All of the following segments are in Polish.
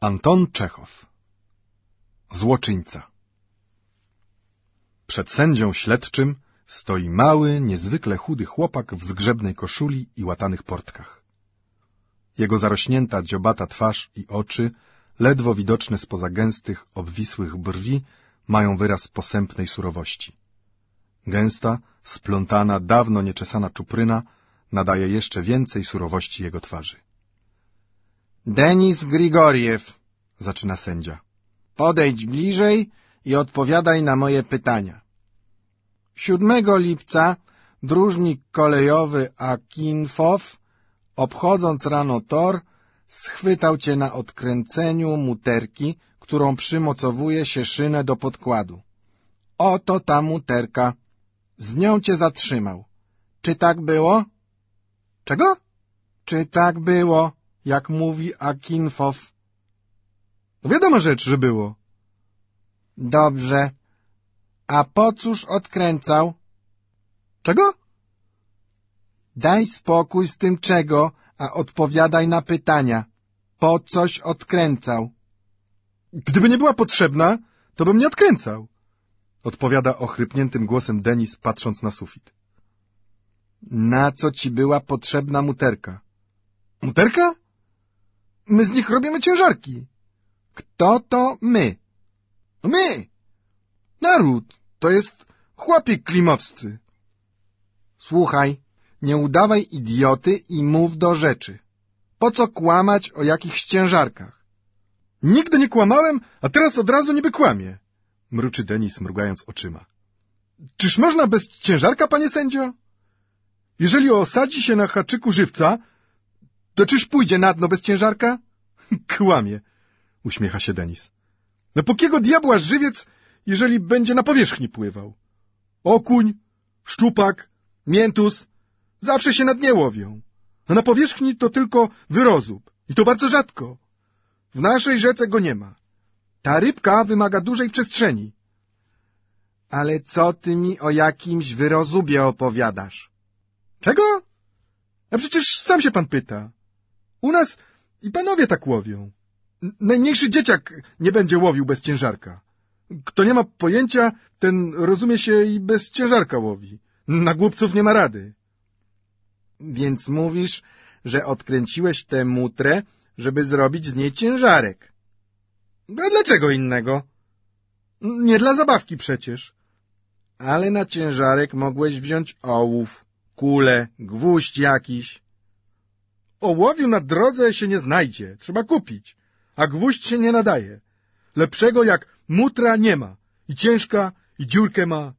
Anton Czechow Złoczyńca Przed sędzią śledczym stoi mały, niezwykle chudy chłopak w zgrzebnej koszuli i łatanych portkach. Jego zarośnięta dziobata twarz i oczy, ledwo widoczne spoza gęstych, obwisłych brwi, mają wyraz posępnej surowości. Gęsta, splątana, dawno nieczesana czupryna nadaje jeszcze więcej surowości jego twarzy. Denis Grigoriew, zaczyna sędzia. podejdź bliżej i odpowiadaj na moje pytania. 7 lipca dróżnik kolejowy Akinfow, obchodząc rano tor, schwytał cię na odkręceniu muterki, którą przymocowuje się szynę do podkładu. Oto ta muterka. Z nią cię zatrzymał. Czy tak było? Czego? Czy tak było, jak mówi Akinfow? No wiadoma rzecz, że było. Dobrze. A po cóż odkręcał? Czego? Daj spokój z tym czego, a odpowiadaj na pytania. Po coś odkręcał? Gdyby nie była potrzebna, to bym nie odkręcał. Odpowiada ochrypniętym głosem Denis, patrząc na sufit. Na co ci była potrzebna muterka? Muterka? My z nich robimy ciężarki. Kto to my? My! Naród! To jest chłopi klimowscy. Słuchaj, nie udawaj idioty i mów do rzeczy. Po co kłamać o jakichś ciężarkach? Nigdy nie kłamałem, a teraz od razu niby kłamie. Mruczy Denis, mrugając oczyma. Czyż można bez ciężarka, panie sędzio? Jeżeli osadzi się na haczyku żywca, to czyż pójdzie na dno bez ciężarka? Kłamie, uśmiecha się Denis. No po kiego diabła żywiec, jeżeli będzie na powierzchni pływał? Okuń, szczupak, miętus, zawsze się na dnie łowią. A na powierzchni to tylko wyrozób. I to bardzo rzadko. W naszej rzece go nie ma. Ta rybka wymaga dużej przestrzeni. Ale co ty mi o jakimś wyrozubie opowiadasz? Czego? A przecież sam się pan pyta. U nas i panowie tak łowią. Najmniejszy dzieciak nie będzie łowił bez ciężarka. Kto nie ma pojęcia, ten rozumie się i bez ciężarka łowi. Na głupców nie ma rady. Więc mówisz, że odkręciłeś tę mutrę, żeby zrobić z niej ciężarek. A dlaczego innego? Nie dla zabawki przecież. Ale na ciężarek mogłeś wziąć ołów, kulę, gwóźdź jakiś. Ołowiu na drodze się nie znajdzie, trzeba kupić, a gwóźdź się nie nadaje. Lepszego jak mutra nie ma. I ciężka, i dziurkę ma.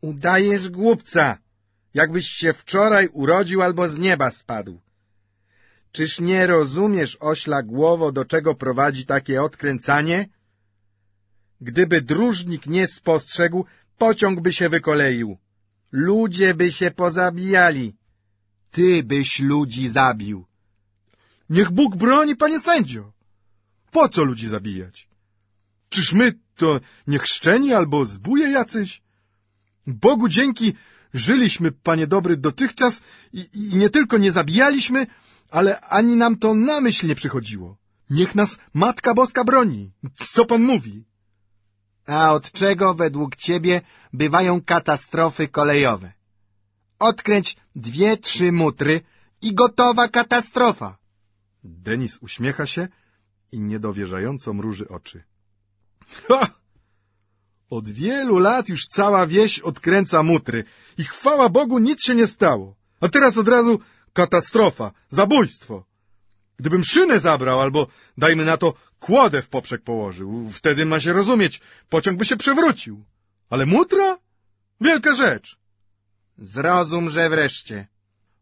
Udajesz głupca, jakbyś się wczoraj urodził albo z nieba spadł. Czyż nie rozumiesz, ośla głowo, do czego prowadzi takie odkręcanie? Gdyby dróżnik nie spostrzegł, pociąg by się wykoleił. Ludzie by się pozabijali. Ty byś ludzi zabił. Niech Bóg broni, panie sędzio. Po co ludzi zabijać? Czyż my to niechrzczeni albo zbóje jacyś? Bogu dzięki żyliśmy, panie dobry, dotychczas i, i nie tylko nie zabijaliśmy, ale ani nam to na myśl nie przychodziło. Niech nas Matka Boska broni. Co pan mówi? A od czego według ciebie bywają katastrofy kolejowe? Odkręć dwie, trzy mutry i gotowa katastrofa. Denis uśmiecha się i niedowierzająco mruży oczy. Ha! Od wielu lat już cała wieś odkręca mutry i chwała Bogu nic się nie stało. A teraz od razu katastrofa, zabójstwo. Gdybym szynę zabrał albo, dajmy na to, kłodę w poprzek położył, wtedy ma się rozumieć, pociąg by się przewrócił. Ale mutra? Wielka rzecz. Zrozum, że wreszcie.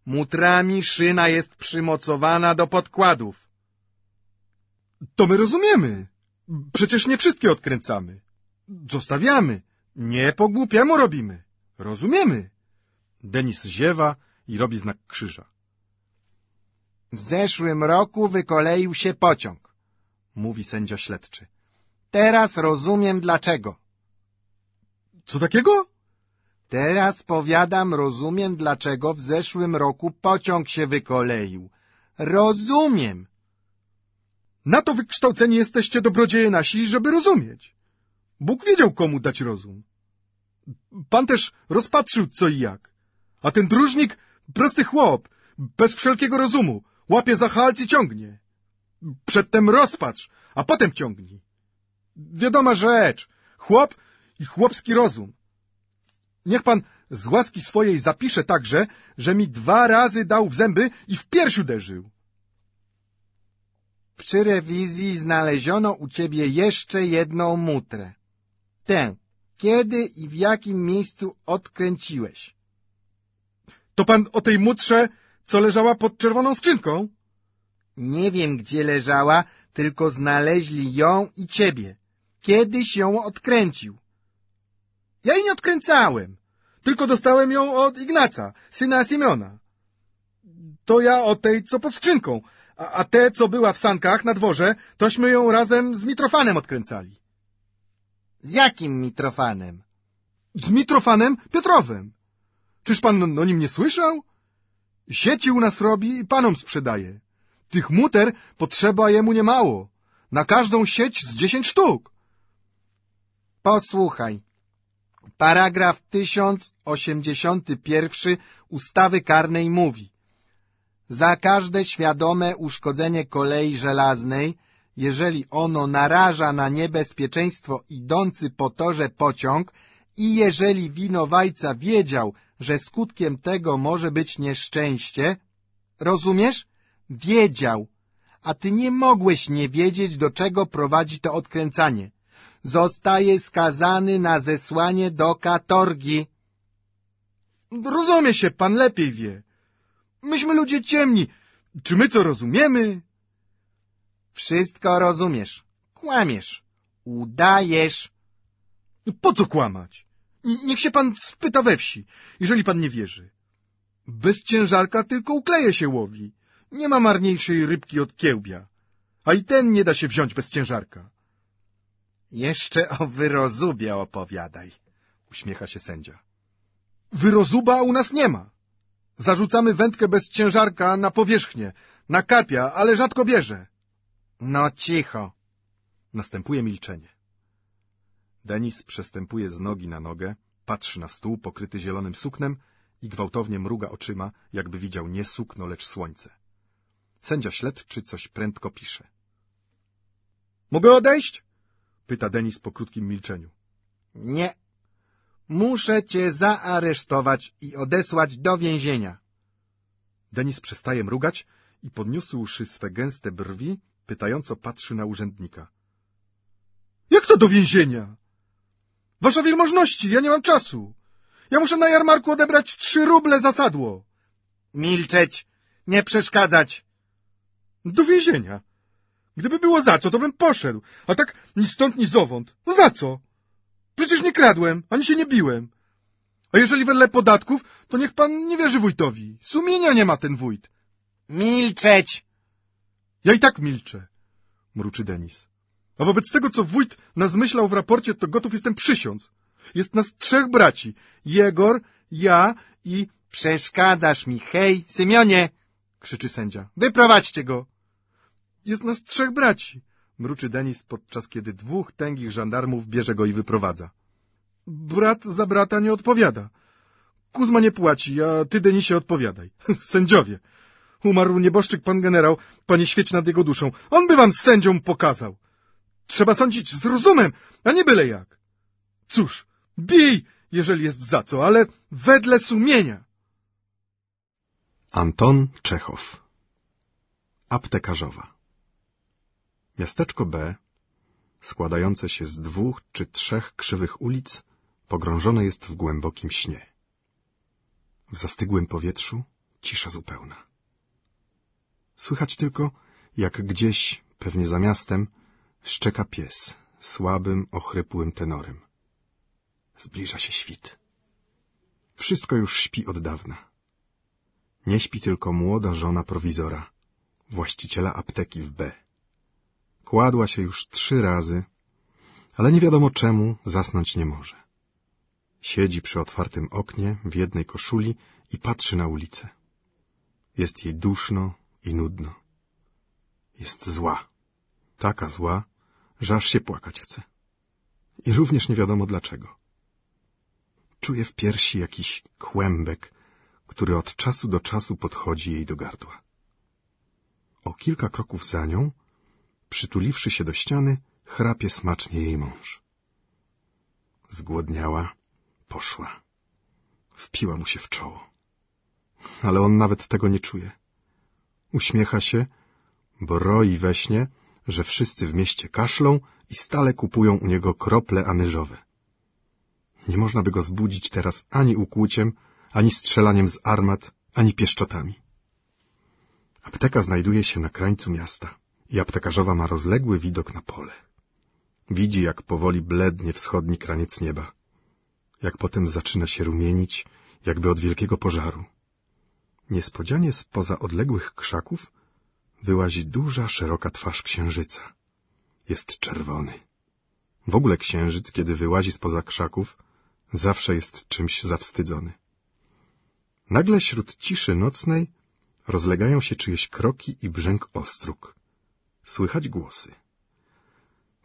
Mutrami szyna jest przymocowana do podkładów. To my rozumiemy. Przecież nie wszystkie odkręcamy. Zostawiamy. Nie po głupiemu robimy. Rozumiemy. Denis ziewa i robi znak krzyża. W zeszłym roku wykoleił się pociąg, mówi sędzia śledczy. Teraz rozumiem dlaczego. Co takiego? Teraz powiadam, rozumiem dlaczego w zeszłym roku pociąg się wykoleił. Rozumiem. Na to wykształceni jesteście dobrodzieje nasi, żeby rozumieć. Bóg wiedział, komu dać rozum. Pan też rozpatrzył co i jak. A ten dróżnik, prosty chłop, bez wszelkiego rozumu, łapie za halc i ciągnie. Przedtem rozpatrz, a potem ciągnij. Wiadoma rzecz, chłop i chłopski rozum. Niech pan z łaski swojej zapisze także, że mi dwa razy dał w zęby i w pierś uderzył. Przy rewizji znaleziono u ciebie jeszcze jedną mutrę. Tę, kiedy i w jakim miejscu odkręciłeś. To pan o tej mutrze, co leżała pod czerwoną skrzynką? Nie wiem, gdzie leżała, tylko znaleźli ją i ciebie. Kiedyś ją odkręcił. Ja jej nie odkręcałem, tylko dostałem ją od Ignaca, syna Siemiona. To ja o tej, co pod skrzynką, a, a te, co była w sankach na dworze, tośmy ją razem z Mitrofanem odkręcali. Z jakim Mitrofanem? Z Mitrofanem Piotrowem. Czyż pan o nim nie słyszał? Sieci u nas robi i panom sprzedaje. Tych muter potrzeba jemu niemało. Na każdą sieć z dziesięć sztuk. Posłuchaj. Paragraf 1081 ustawy karnej mówi Za każde świadome uszkodzenie kolei żelaznej, jeżeli ono naraża na niebezpieczeństwo idący po torze pociąg i jeżeli winowajca wiedział, że skutkiem tego może być nieszczęście, rozumiesz? Wiedział, a ty nie mogłeś nie wiedzieć, do czego prowadzi to odkręcanie. Zostaje skazany na zesłanie do katorgi. Rozumie się, pan lepiej wie. Myśmy ludzie ciemni. Czy my co rozumiemy? Wszystko rozumiesz. Kłamiesz. Udajesz. Po co kłamać? Niech się pan spyta we wsi, jeżeli pan nie wierzy. Bez ciężarka tylko ukleje się łowi. Nie ma marniejszej rybki od kiełbia. A i ten nie da się wziąć bez ciężarka. Jeszcze o wyrozubie opowiadaj. Uśmiecha się sędzia. Wyrozuba u nas nie ma. Zarzucamy wędkę bez ciężarka na powierzchnię, na kapia, ale rzadko bierze. No cicho. Następuje milczenie. Denis przestępuje z nogi na nogę, patrzy na stół pokryty zielonym suknem i gwałtownie mruga oczyma, jakby widział nie sukno, lecz słońce. Sędzia śledczy coś prędko pisze. Mogę odejść? Pyta Denis po krótkim milczeniu. Nie. Muszę cię zaaresztować i odesłać do więzienia. Denis przestaje mrugać i podniósłszy swe gęste brwi, pytająco patrzy na urzędnika. Jak to do więzienia? Wasza wielmożności, ja nie mam czasu. Ja muszę na jarmarku odebrać trzy ruble za sadło. Milczeć, nie przeszkadzać. Do więzienia. Gdyby było za co, to bym poszedł. A tak ni stąd, ni zowąd. No za co? Przecież nie kradłem, ani się nie biłem. A jeżeli wedle podatków, to niech pan nie wierzy wójtowi. Sumienia nie ma ten wójt. Milczeć! Ja i tak milczę, mruczy Denis. A wobec tego, co wójt nas myślał w raporcie, to gotów jestem przysiąc. Jest nas trzech braci. Jegor, ja i... Przeszkadzasz mi, hej, Symionie! krzyczy sędzia. Wyprowadźcie go! Jest nas trzech braci, mruczy Denis, podczas kiedy dwóch tęgich żandarmów bierze go i wyprowadza. Brat za brata nie odpowiada. Kuzma nie płaci, a ty, Denisie, odpowiadaj. Sędziowie. Umarł nieboszczyk pan generał, panie świeć nad jego duszą. On by wam sędzią pokazał. Trzeba sądzić z rozumem, a nie byle jak. Cóż, bij, jeżeli jest za co, ale wedle sumienia. Anton Czechow Aptekarzowa Miasteczko B, składające się z dwóch czy trzech krzywych ulic, pogrążone jest w głębokim śnie. W zastygłym powietrzu cisza zupełna. Słychać tylko, jak gdzieś, pewnie za miastem, szczeka pies słabym, ochrypłym tenorem. Zbliża się świt. Wszystko już śpi od dawna. Nie śpi tylko młoda żona prowizora, właściciela apteki w B. Kładła się już trzy razy, ale nie wiadomo czemu zasnąć nie może. Siedzi przy otwartym oknie w jednej koszuli i patrzy na ulicę. Jest jej duszno i nudno. Jest zła. taka zła, że aż się płakać chce. I również nie wiadomo dlaczego. Czuje w piersi jakiś kłębek, który od czasu do czasu podchodzi jej do gardła. O kilka kroków za nią, przytuliwszy się do ściany, chrapie smacznie jej mąż. Zgłodniała, poszła. Wpiła mu się w czoło. Ale on nawet tego nie czuje. Uśmiecha się, bo roi we śnie, że wszyscy w mieście kaszlą i stale kupują u niego krople anyżowe. Nie można by go zbudzić teraz ani ukłuciem, ani strzelaniem z armat, ani pieszczotami. Apteka znajduje się na krańcu miasta i aptekarzowa ma rozległy widok na pole. Widzi, jak powoli blednie wschodni kraniec nieba, jak potem zaczyna się rumienić, jakby od wielkiego pożaru. Niespodzianie spoza odległych krzaków wyłazi duża, szeroka twarz księżyca. Jest czerwony. W ogóle księżyc, kiedy wyłazi spoza krzaków, zawsze jest czymś zawstydzony. Nagle wśród ciszy nocnej rozlegają się czyjeś kroki i brzęk ostróg. Słychać głosy.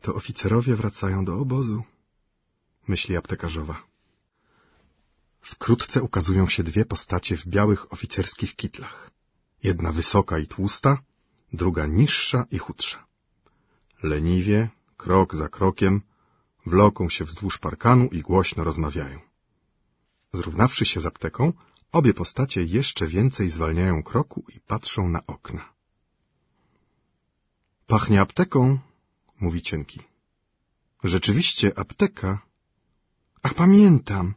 To oficerowie wracają do obozu, myśli aptekarzowa. Wkrótce ukazują się dwie postacie w białych oficerskich kitlach. Jedna wysoka i tłusta, druga niższa i chudsza. Leniwie, krok za krokiem, wloką się wzdłuż parkanu i głośno rozmawiają. Zrównawszy się z apteką, obie postacie jeszcze więcej zwalniają kroku i patrzą na okna. Pachnie apteką, mówi cienki. Rzeczywiście apteka. Ach, pamiętam.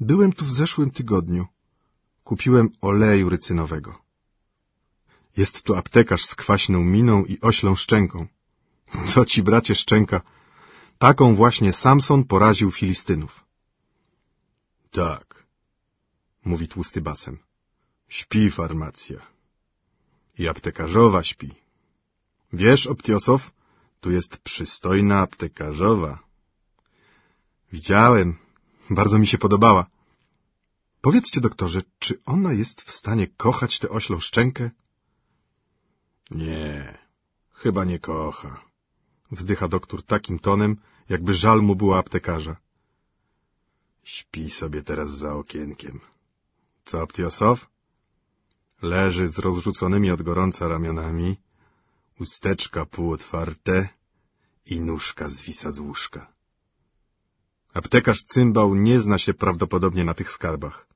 Byłem tu w zeszłym tygodniu. Kupiłem oleju rycynowego. Jest tu aptekarz z kwaśną miną i oślą szczęką. Co ci, bracie, szczęka? Taką właśnie Samson poraził Filistynów. Tak, mówi tłusty basem. Śpi farmacja. I aptekarzowa śpi. Wiesz, Optiosow, tu jest przystojna aptekarzowa. Widziałem. Bardzo mi się podobała. Powiedzcie, doktorze, czy ona jest w stanie kochać tę oślą szczękę? Nie, chyba nie kocha. Wzdycha doktor takim tonem, jakby żal mu było aptekarza. Śpi sobie teraz za okienkiem. Co, Aptiosow? Leży z rozrzuconymi od gorąca ramionami, usteczka półotwarte i nóżka zwisa z łóżka. Aptekarz cymbał nie zna się prawdopodobnie na tych skarbach.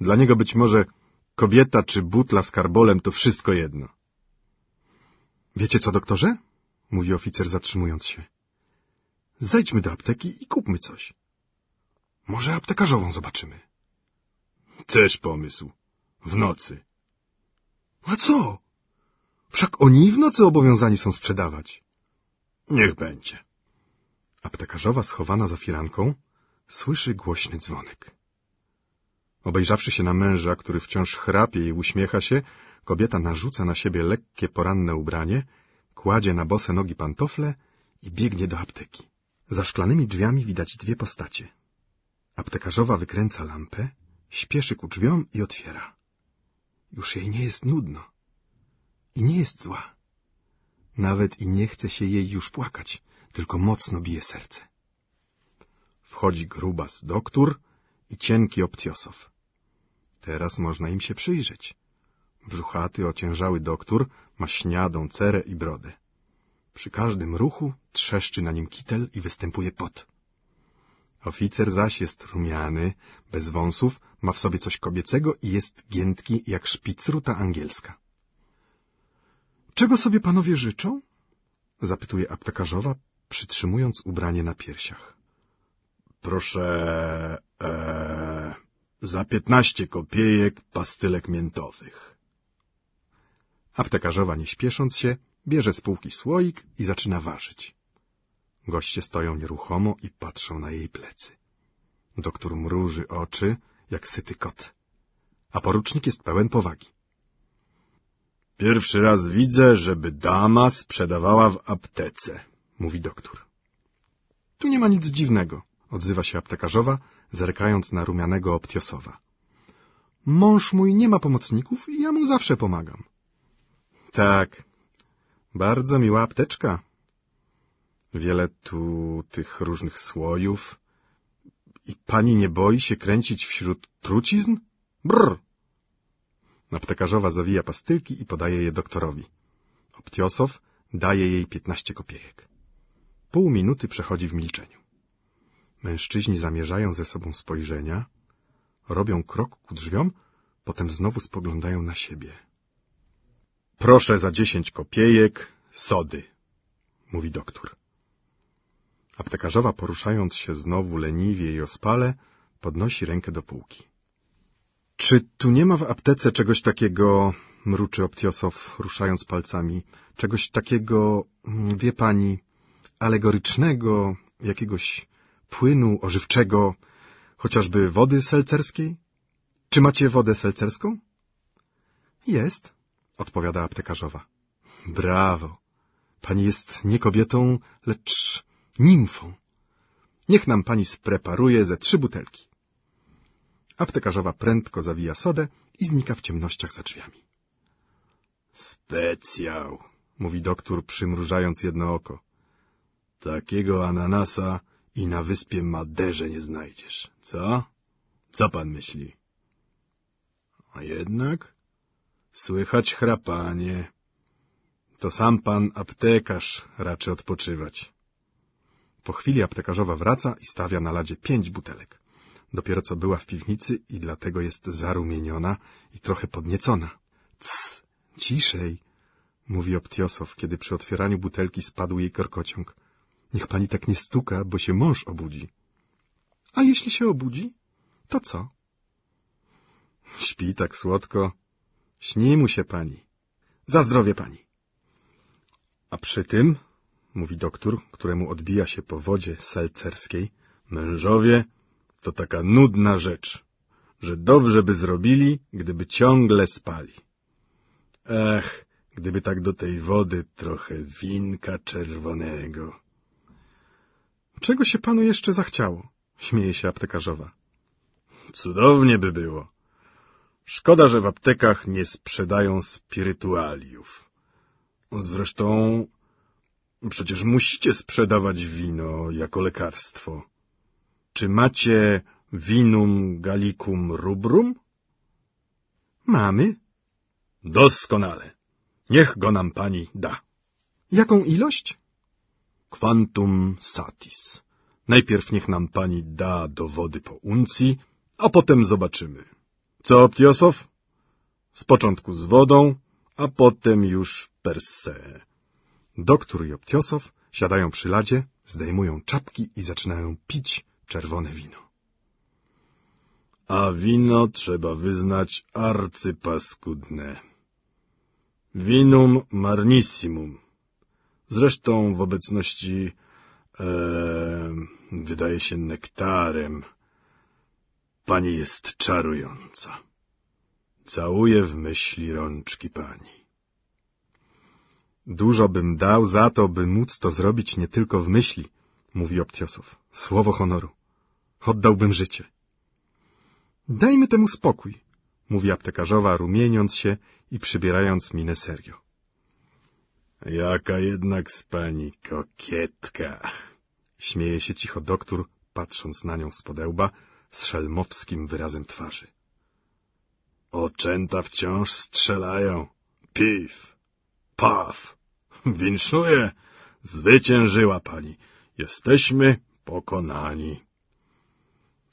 Dla niego być może kobieta czy butla z karbolem to wszystko jedno. Wiecie co, doktorze? mówi oficer zatrzymując się. Zejdźmy do apteki i kupmy coś. Może aptekarzową zobaczymy. Też pomysł. W nocy. A co? Wszak oni w nocy obowiązani są sprzedawać. Niech będzie. Aptekarzowa schowana za firanką słyszy głośny dzwonek. Obejrzawszy się na męża, który wciąż chrapie i uśmiecha się, kobieta narzuca na siebie lekkie poranne ubranie, kładzie na bose nogi pantofle i biegnie do apteki. Za szklanymi drzwiami widać dwie postacie. Aptekarzowa wykręca lampę, śpieszy ku drzwiom i otwiera. Już jej nie jest nudno. I nie jest zła. Nawet i nie chce się jej już płakać, tylko mocno bije serce. Wchodzi grubas doktor i cienki Optiosow. Teraz można im się przyjrzeć. Brzuchaty, ociężały doktor ma śniadą cerę i brodę. Przy każdym ruchu trzeszczy na nim kitel i występuje pot. Oficer zaś jest rumiany, bez wąsów, ma w sobie coś kobiecego i jest giętki jak szpicruta angielska. — Czego sobie panowie życzą? — zapytuje aptekarzowa, przytrzymując ubranie na piersiach. — Proszę... E, za piętnaście kopiejek pastylek miętowych. Aptekarzowa, nie śpiesząc się, bierze z półki słoik i zaczyna ważyć. Goście stoją nieruchomo i patrzą na jej plecy. Doktor mruży oczy, jak syty kot. A porucznik jest pełen powagi. Pierwszy raz widzę, żeby dama sprzedawała w aptece, mówi doktor. Tu nie ma nic dziwnego, odzywa się aptekarzowa, zerkając na rumianego Optiosowa. Mąż mój nie ma pomocników i ja mu zawsze pomagam. Tak, Bardzo miła apteczka. Wiele tu tych różnych słojów. I pani nie boi się kręcić wśród trucizn? Brr! Aptekarzowa zawija pastylki i podaje je doktorowi. Obtiosow daje jej piętnaście kopiejek. Pół minuty przechodzi w milczeniu. Mężczyźni zamierzają ze sobą spojrzenia, robią krok ku drzwiom, potem znowu spoglądają na siebie. Proszę za dziesięć kopiejek sody, mówi doktor. Aptekarzowa, poruszając się znowu leniwie i ospale, podnosi rękę do półki. Czy tu nie ma w aptece czegoś takiego, mruczy Obtiosow, ruszając palcami, czegoś takiego, mm, wie pani, alegorycznego, jakiegoś płynu ożywczego, chociażby wody selcerskiej? Czy macie wodę selcerską? Jest, odpowiada aptekarzowa. Brawo. Pani jest nie kobietą, lecz nimfą. Niech nam pani spreparuje ze trzy butelki. Aptekarzowa prędko zawija sodę i znika w ciemnościach za drzwiami. Specjał, mówi doktor, przymrużając jedno oko. Takiego ananasa i na wyspie Maderze nie znajdziesz. Co? Co pan myśli? A jednak słychać chrapanie. To sam pan aptekarz raczy odpoczywać. Po chwili aptekarzowa wraca i stawia na ladzie pięć butelek. Dopiero co była w piwnicy i dlatego jest zarumieniona i trochę podniecona. Cs, ciszej, mówi Obtiosow, kiedy przy otwieraniu butelki spadł jej korkociąg. Niech pani tak nie stuka, bo się mąż obudzi. A jeśli się obudzi, to co? Śpi tak słodko. Śni mu się pani. Za zdrowie pani. A przy tym, mówi doktor, któremu odbija się po wodzie selcerskiej, mężowie to taka nudna rzecz, że dobrze by zrobili, gdyby ciągle spali. Ech, gdyby tak do tej wody trochę winka czerwonego. Czego się panu jeszcze zachciało? Śmieje się aptekarzowa. Cudownie by było. Szkoda, że w aptekach nie sprzedają spirytualiów. Zresztą przecież musicie sprzedawać wino jako lekarstwo. Czy macie vinum gallicum rubrum? Mamy. Doskonale. Niech go nam pani da. Jaką ilość? Quantum satis. Najpierw niech nam pani da do wody po uncji, a potem zobaczymy. Co, Ptiosow? Z początku z wodą, a potem już per se. Doktor i Obtiosow siadają przy ladzie, zdejmują czapki i zaczynają pić czerwone wino. A wino trzeba wyznać arcypaskudne. Vinum marnissimum. Zresztą w obecności, e, wydaje się, nektarem. Pani jest czarująca. Całuję w myśli rączki pani. Dużo bym dał za to, by móc to zrobić nie tylko w myśli, mówi Obtiosow. Słowo honoru. Oddałbym życie. Dajmy temu spokój, mówi aptekarzowa, rumieniąc się i przybierając minę serio. Jaka jednak z pani kokietka, śmieje się cicho doktor, patrząc na nią z podełba, z szelmowskim wyrazem twarzy. Oczęta wciąż strzelają. Piw, paw, winszuję, zwyciężyła pani. Jesteśmy pokonani.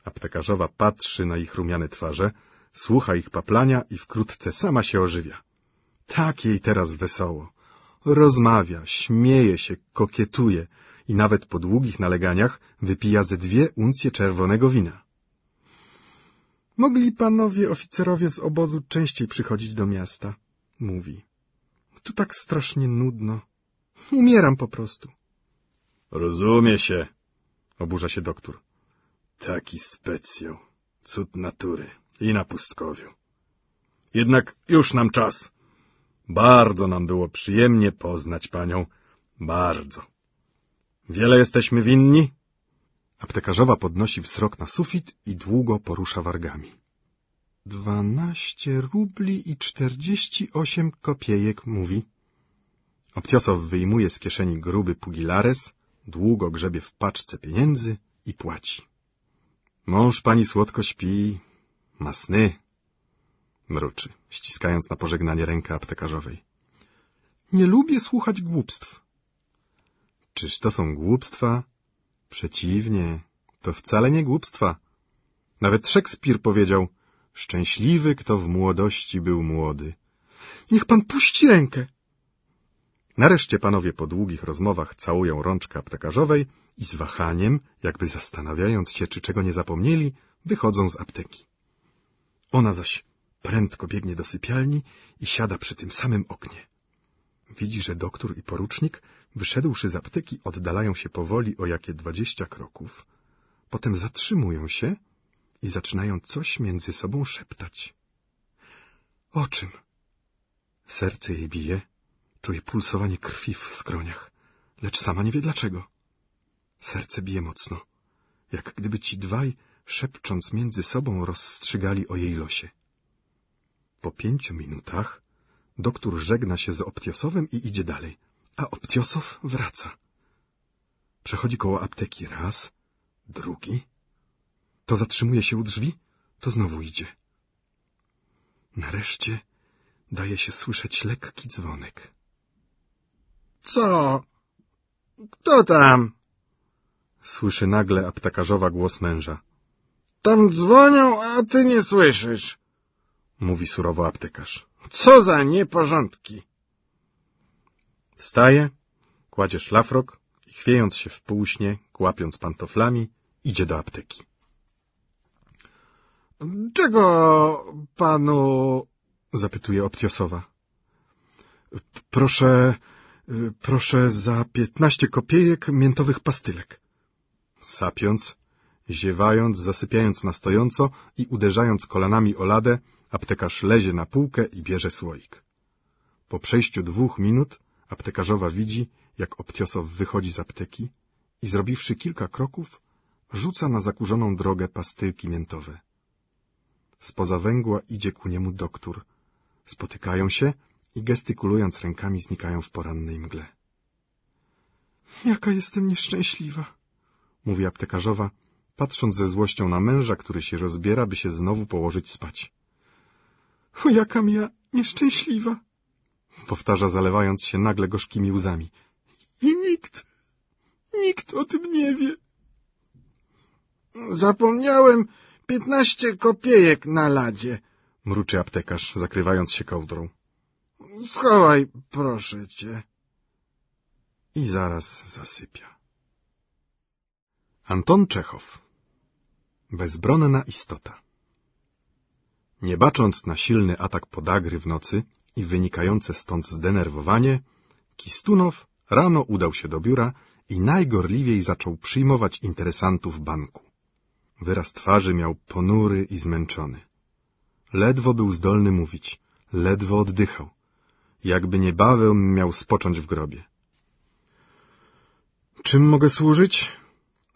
Aptekarzowa patrzy na ich rumiane twarze, słucha ich paplania i wkrótce sama się ożywia. Tak jej teraz wesoło. Rozmawia, śmieje się, kokietuje i nawet po długich naleganiach wypija ze dwie uncje czerwonego wina. Mogli panowie oficerowie z obozu częściej przychodzić do miasta, mówi. Tu tak strasznie nudno. Umieram po prostu. Rozumie się, oburza się doktor. Taki specjał, cud natury i na pustkowiu. Jednak już nam czas. Bardzo nam było przyjemnie poznać panią. Bardzo. Wiele jesteśmy winni? Aptekarzowa podnosi wzrok na sufit i długo porusza wargami. Dwanaście rubli i czterdzieści osiem kopiejek, mówi. Obtiosow wyjmuje z kieszeni gruby pugilares, długo grzebie w paczce pieniędzy i płaci. Mąż pani słodko śpi, ma sny, mruczy, ściskając na pożegnanie rękę aptekarzowej. Nie lubię słuchać głupstw. Czyż to są głupstwa? Przeciwnie, to wcale nie głupstwa. Nawet Szekspir powiedział, szczęśliwy, kto w młodości był młody. Niech pan puści rękę. Nareszcie panowie po długich rozmowach całują rączkę aptekarzowej i z wahaniem, jakby zastanawiając się, czy czego nie zapomnieli, wychodzą z apteki. Ona zaś prędko biegnie do sypialni i siada przy tym samym oknie. Widzi, że doktor i porucznik, wyszedłszy z apteki, oddalają się powoli o jakie dwadzieścia kroków, potem zatrzymują się i zaczynają coś między sobą szeptać. O czym? Serce jej bije, czuje pulsowanie krwi w skroniach, lecz sama nie wie dlaczego. Serce bije mocno, jak gdyby ci dwaj, szepcząc między sobą, rozstrzygali o jej losie. Po pięciu minutach doktor żegna się z Optiosowem i idzie dalej, a Optiosow wraca. Przechodzi koło apteki raz, drugi, to zatrzymuje się u drzwi, to znowu idzie. Nareszcie daje się słyszeć lekki dzwonek. Co? Kto tam? Słyszy nagle aptekarzowa głos męża. Tam dzwonią, a ty nie słyszysz. Mówi surowo aptekarz. Co za nieporządki. Wstaje, kładzie szlafrok i chwiejąc się w półśnie, kłapiąc pantoflami, idzie do apteki. Czego panu... Zapytuje Optiosowa. Proszę, proszę za piętnaście kopiejek miętowych pastylek. Sapiąc, ziewając, zasypiając na stojąco i uderzając kolanami o ladę, aptekarz lezie na półkę i bierze słoik. Po przejściu dwóch minut aptekarzowa widzi, jak Optiosow wychodzi z apteki i zrobiwszy kilka kroków, rzuca na zakurzoną drogę pastylki miętowe. Spoza węgła idzie ku niemu doktor. Spotykają się i gestykulując rękami znikają w porannej mgle. Jaka jestem nieszczęśliwa, mówi aptekarzowa, patrząc ze złością na męża, który się rozbiera, by się znowu położyć spać. O, jakam ja nieszczęśliwa, powtarza zalewając się nagle gorzkimi łzami. I nikt, nikt o tym nie wie. Zapomniałem piętnaście kopiejek na ladzie. Mruczy aptekarz, zakrywając się kołdrą. Schowaj, proszę cię. I zaraz zasypia. Anton Czechow Bezbronna istota Nie bacząc na silny atak podagry w nocy i wynikające stąd zdenerwowanie, Kistunow rano udał się do biura i najgorliwiej zaczął przyjmować interesantów banku. Wyraz twarzy miał ponury i zmęczony. Ledwo był zdolny mówić, ledwo oddychał, jakby niebawem miał spocząć w grobie. Czym mogę służyć?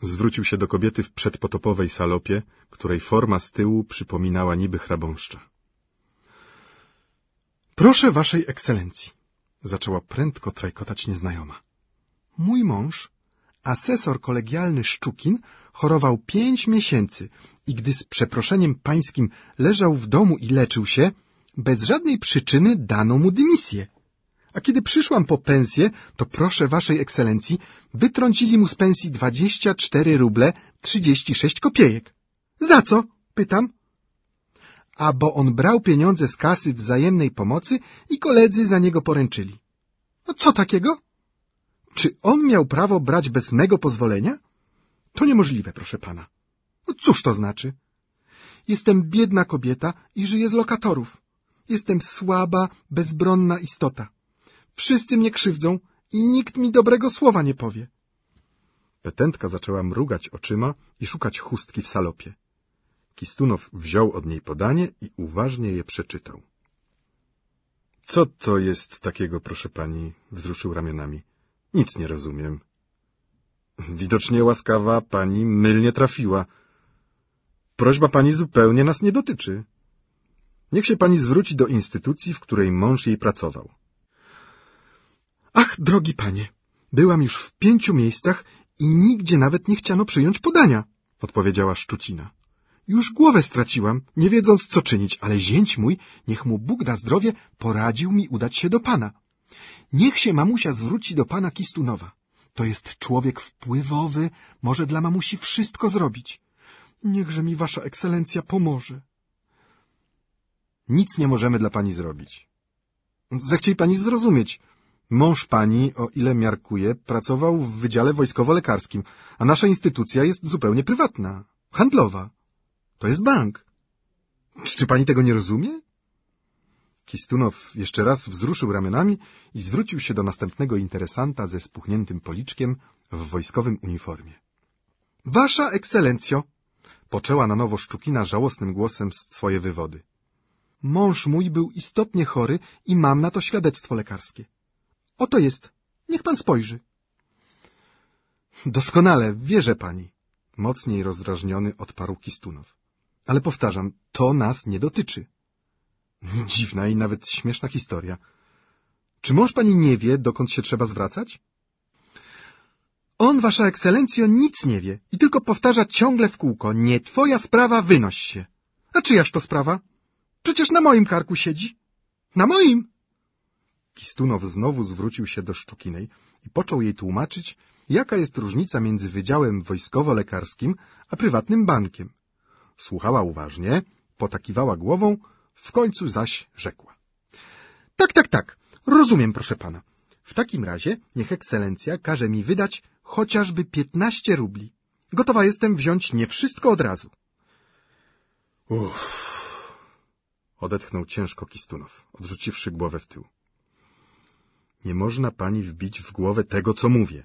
Zwrócił się do kobiety w przedpotopowej salopie, której forma z tyłu przypominała niby chrabąszcza. Proszę waszej ekscelencji, zaczęła prędko trajkotać nieznajoma. Mój mąż, asesor kolegialny Szczukin, chorował pięć miesięcy i gdy z przeproszeniem pańskim leżał w domu i leczył się, bez żadnej przyczyny dano mu dymisję. A kiedy przyszłam po pensję, to proszę waszej ekscelencji, wytrącili mu z pensji dwadzieścia cztery ruble trzydzieści sześć kopiejek. Za co? pytam. A bo on brał pieniądze z kasy wzajemnej pomocy i koledzy za niego poręczyli. No co takiego? Czy on miał prawo brać bez mego pozwolenia? To niemożliwe, proszę pana. No cóż to znaczy? Jestem biedna kobieta i żyję z lokatorów. Jestem słaba, bezbronna istota. Wszyscy mnie krzywdzą i nikt mi dobrego słowa nie powie. Petentka zaczęła mrugać oczyma i szukać chustki w salopie. Kistunow wziął od niej podanie i uważnie je przeczytał. — Co to jest takiego, proszę pani? — wzruszył ramionami. — Nic nie rozumiem. Widocznie łaskawa pani mylnie trafiła. Prośba pani zupełnie nas nie dotyczy. Niech się pani zwróci do instytucji, w której mąż jej pracował. Ach, drogi panie, byłam już w pięciu miejscach i nigdzie nawet nie chciano przyjąć podania, odpowiedziała Szczucina. Już głowę straciłam, nie wiedząc co czynić, ale zięć mój, niech mu Bóg da zdrowie, poradził mi udać się do pana. Niech się mamusia zwróci do pana Kistunowa. To jest człowiek wpływowy, może dla mamusi wszystko zrobić. Niechże mi wasza ekscelencja pomoże. Nic nie możemy dla pani zrobić. Zechciej pani zrozumieć. Mąż pani, o ile miarkuje, pracował w Wydziale Wojskowo-Lekarskim, a nasza instytucja jest zupełnie prywatna, handlowa. To jest bank. Czy pani tego nie rozumie? Kistunow jeszcze raz wzruszył ramionami i zwrócił się do następnego interesanta ze spuchniętym policzkiem w wojskowym uniformie. Wasza ekscelencjo! Poczęła na nowo Szczukina żałosnym głosem swoje wywody. Mąż mój był istotnie chory i mam na to świadectwo lekarskie. Oto jest. Niech pan spojrzy. Doskonale, wierzę pani. Mocniej rozdrażniony odparł Kistunow. Ale powtarzam, to nas nie dotyczy. Dziwna i nawet śmieszna historia. Czy mąż pani nie wie, dokąd się trzeba zwracać? On, wasza ekscelencjo, nic nie wie i tylko powtarza ciągle w kółko. Nie twoja sprawa, wynoś się. A czyjaż to sprawa? Przecież na moim karku siedzi. Na moim! Kistunow znowu zwrócił się do Szczukinej i począł jej tłumaczyć, jaka jest różnica między Wydziałem Wojskowo-Lekarskim a prywatnym bankiem. Słuchała uważnie, potakiwała głową, w końcu zaś rzekła. Tak, tak, tak, rozumiem, proszę pana. W takim razie niech ekscelencja każe mi wydać chociażby piętnaście rubli. Gotowa jestem wziąć nie wszystko od razu. Uff. Odetchnął ciężko Kistunow, odrzuciwszy głowę w tył. Nie można pani wbić w głowę tego, co mówię.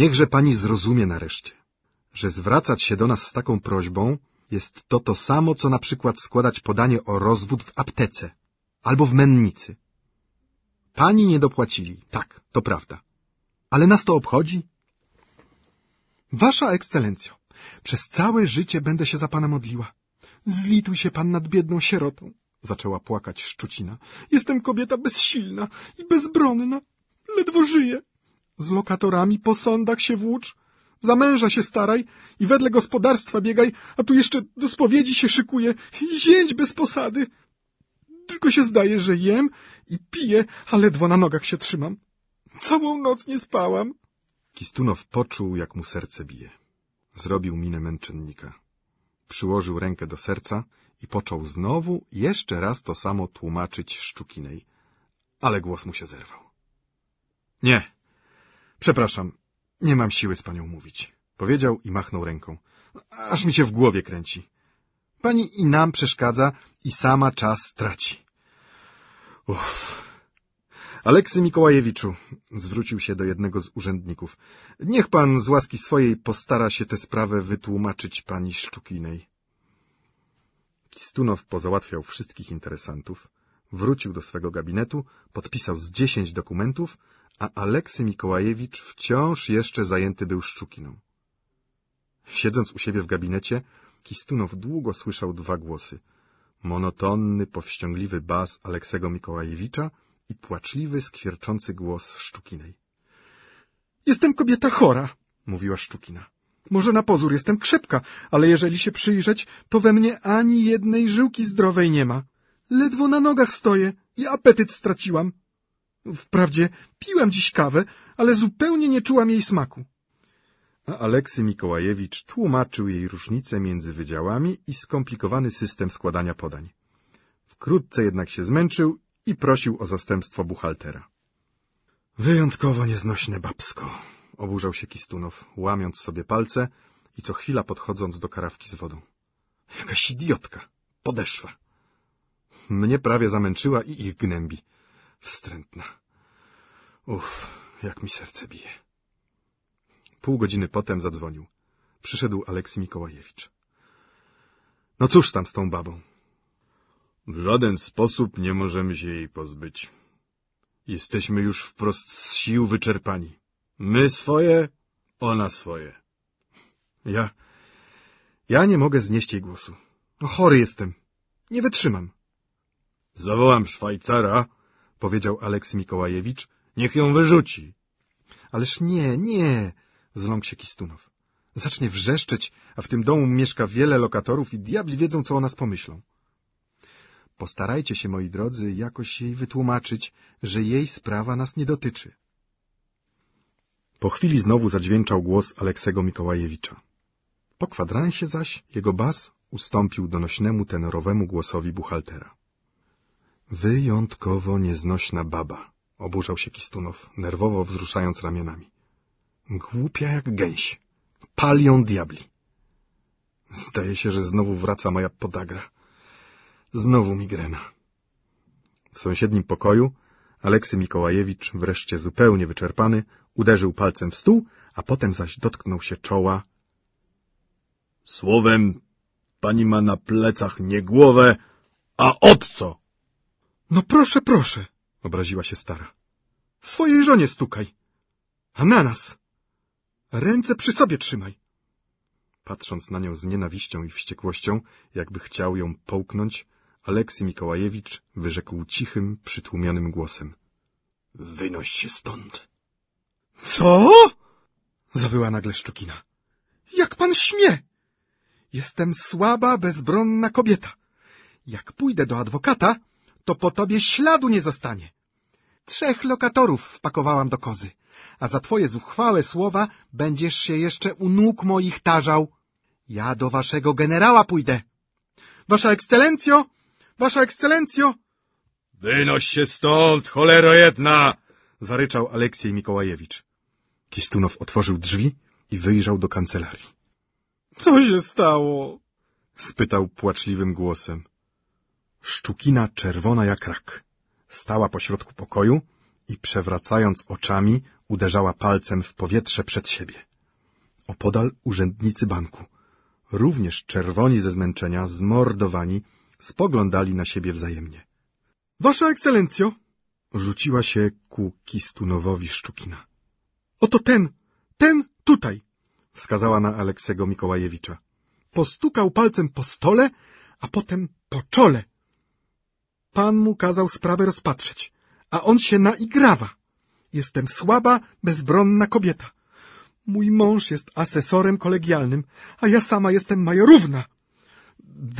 Niechże pani zrozumie nareszcie, że zwracać się do nas z taką prośbą jest to to samo, co na przykład składać podanie o rozwód w aptece albo w mennicy. Pani nie dopłacili, tak, to prawda. Ale nas to obchodzi? Wasza ekscelencjo, przez całe życie będę się za pana modliła. Zlituj się pan nad biedną sierotą, zaczęła płakać Szczucina. Jestem kobieta bezsilna i bezbronna. Ledwo żyję. Z lokatorami po sądach się włócz, za męża się staraj i wedle gospodarstwa biegaj, a tu jeszcze do spowiedzi się szykuje zięć bez posady. Tylko się zdaje, że jem i piję, a ledwo na nogach się trzymam. Całą noc nie spałam. Kistunow poczuł, jak mu serce bije. Zrobił minę męczennika. Przyłożył rękę do serca i począł znowu jeszcze raz to samo tłumaczyć Szczukinej, ale głos mu się zerwał. Nie, przepraszam, nie mam siły z panią mówić, powiedział i machnął ręką. Aż mi się w głowie kręci. Pani i nam przeszkadza i sama czas traci. Uff. Aleksy Mikołajewiczu, zwrócił się do jednego z urzędników, niech pan z łaski swojej postara się tę sprawę wytłumaczyć pani Szczukinej. Kistunow pozałatwiał wszystkich interesantów, wrócił do swego gabinetu, podpisał z dziesięć dokumentów, a Aleksy Mikołajewicz wciąż jeszcze zajęty był Szczukiną. Siedząc u siebie w gabinecie, Kistunow długo słyszał dwa głosy. Monotonny, powściągliwy bas Aleksego Mikołajewicza i płaczliwy, skwierczący głos Szczukinej. — Jestem kobieta chora — mówiła Szczukina. — Może na pozór jestem krzepka, ale jeżeli się przyjrzeć, to we mnie ani jednej żyłki zdrowej nie ma. Ledwo na nogach stoję i apetyt straciłam. Wprawdzie piłam dziś kawę, ale zupełnie nie czułam jej smaku. A Aleksy Mikołajewicz tłumaczył jej różnicę między wydziałami i skomplikowany system składania podań. Wkrótce jednak się zmęczył i prosił o zastępstwo buchaltera. Wyjątkowo nieznośne babsko, oburzał się Kistunow, łamiąc sobie palce i co chwila podchodząc do karawki z wodą. Jakaś idiotka, podeszła. Mnie prawie zamęczyła i ich gnębi. Wstrętna. Uff, jak mi serce bije. Pół godziny potem zadzwonił. Przyszedł Aleksy Mikołajewicz. No cóż tam z tą babą? W żaden sposób nie możemy się jej pozbyć. Jesteśmy już wprost z sił wyczerpani. My swoje, ona swoje. Ja... Ja nie mogę znieść jej głosu. No chory jestem. Nie wytrzymam. Zawołam Szwajcara, powiedział Aleksy Mikołajewicz. Niech ją wyrzuci. Ależ nie, nie, zląkł się Kistunow. Zacznie wrzeszczeć, a w tym domu mieszka wiele lokatorów i diabli wiedzą, co o nas pomyślą. Postarajcie się, moi drodzy, jakoś jej wytłumaczyć, że jej sprawa nas nie dotyczy. Po chwili znowu zadźwięczał głos Aleksego Mikołajewicza. Po kwadransie zaś jego bas ustąpił donośnemu tenorowemu głosowi buchaltera. Wyjątkowo nieznośna baba, oburzał się Kistunow, nerwowo wzruszając ramionami. Głupia jak gęś. Palią diabli. Zdaje się, że znowu wraca moja podagra. Znowu migrena. W sąsiednim pokoju Aleksy Mikołajewicz, wreszcie zupełnie wyczerpany, uderzył palcem w stół, a potem zaś dotknął się czoła. Słowem, pani ma na plecach nie głowę, a od co? No proszę, proszę, obraziła się stara. Swojej żonie stukaj. A na nas. Ręce przy sobie trzymaj. Patrząc na nią z nienawiścią i wściekłością, jakby chciał ją połknąć, Aleksy Mikołajewicz wyrzekł cichym, przytłumionym głosem. Wynoś się stąd. Co? Zawyła nagle Szczukina. Jak pan śmie? Jestem słaba, bezbronna kobieta. Jak pójdę do adwokata, to po tobie śladu nie zostanie. Trzech lokatorów wpakowałam do kozy, a za twoje zuchwałe słowa będziesz się jeszcze u nóg moich tarzał. Ja do waszego generała pójdę. Wasza ekscelencjo! Wasza ekscelencjo! Wynoś się stąd, cholero jedna! zaryczał Aleksiej Mikołajewicz. Kistunow otworzył drzwi i wyjrzał do kancelarii. Co się stało? spytał płaczliwym głosem. Szczukina czerwona jak rak. Stała pośrodku pokoju i przewracając oczami uderzała palcem w powietrze przed siebie. Opodal urzędnicy banku, również czerwoni ze zmęczenia, zmordowani, spoglądali na siebie wzajemnie. Wasza ekscelencjo! Rzuciła się ku Kistunowowi Szczukina. Oto ten, ten tutaj! Wskazała na Aleksego Mikołajewicza. Postukał palcem po stole, a potem po czole. Pan mu kazał sprawę rozpatrzeć, a on się naigrawa. Jestem słaba, bezbronna kobieta. Mój mąż jest asesorem kolegialnym, a ja sama jestem majorówna.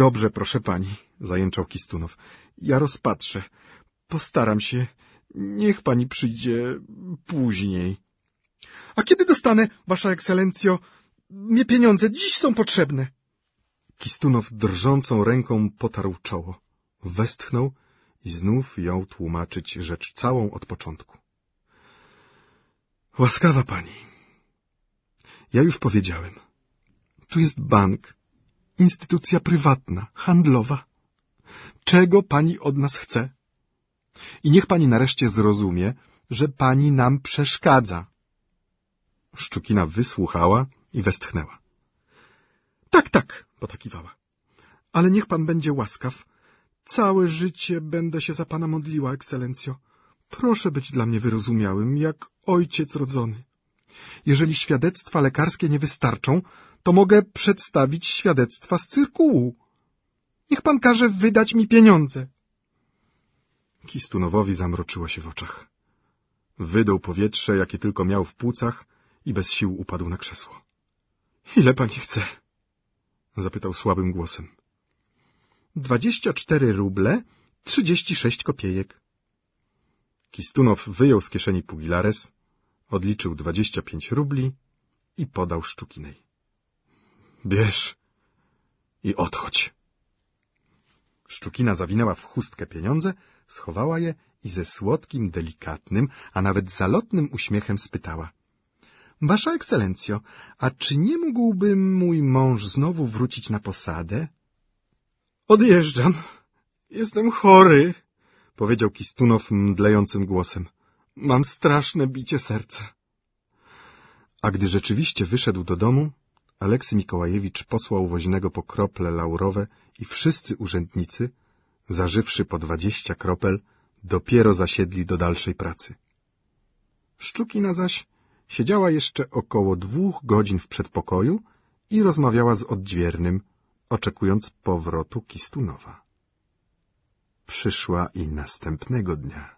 Dobrze, proszę pani, zajęczał Kistunow. Ja rozpatrzę. Postaram się. Niech pani przyjdzie później. A kiedy dostanę, wasza ekscelencjo? Mnie pieniądze dziś są potrzebne. Kistunow drżącą ręką potarł czoło. Westchnął i znów jął tłumaczyć rzecz całą od początku. Łaskawa pani, ja już powiedziałem. Tu jest bank, instytucja prywatna, handlowa. Czego pani od nas chce? I niech pani nareszcie zrozumie, że pani nam przeszkadza. Szczukina wysłuchała i westchnęła. Tak, tak, potakiwała. Ale niech pan będzie łaskaw. Całe życie będę się za pana modliła, ekscelencjo. Proszę być dla mnie wyrozumiałym, jak ojciec rodzony. Jeżeli świadectwa lekarskie nie wystarczą, to mogę przedstawić świadectwa z cyrkułu. Niech pan każe wydać mi pieniądze. Kistunowowi zamroczyło się w oczach. Wydał powietrze, jakie tylko miał w płucach i bez sił upadł na krzesło. — Ile pani chce? — zapytał słabym głosem. — Dwadzieścia cztery ruble, trzydzieści sześć kopiejek. Kistunow wyjął z kieszeni pugilares, odliczył dwadzieścia pięć rubli i podał Szczukinej. — Bierz i odchodź. Szczukina zawinęła w chustkę pieniądze, schowała je i ze słodkim, delikatnym, a nawet zalotnym uśmiechem spytała — Wasza ekscelencjo, a czy nie mógłby mój mąż znowu wrócić na posadę? Odjeżdżam. Jestem chory, powiedział Kistunow mdlejącym głosem. Mam straszne bicie serca. A gdy rzeczywiście wyszedł do domu, Aleksy Mikołajewicz posłał woźnego po krople laurowe i wszyscy urzędnicy, zażywszy po dwadzieścia kropel, dopiero zasiedli do dalszej pracy. Szczukina zaś Siedziała jeszcze około dwóch godzin w przedpokoju i rozmawiała z odźwiernym, oczekując powrotu Kistunowa. Przyszła i następnego dnia.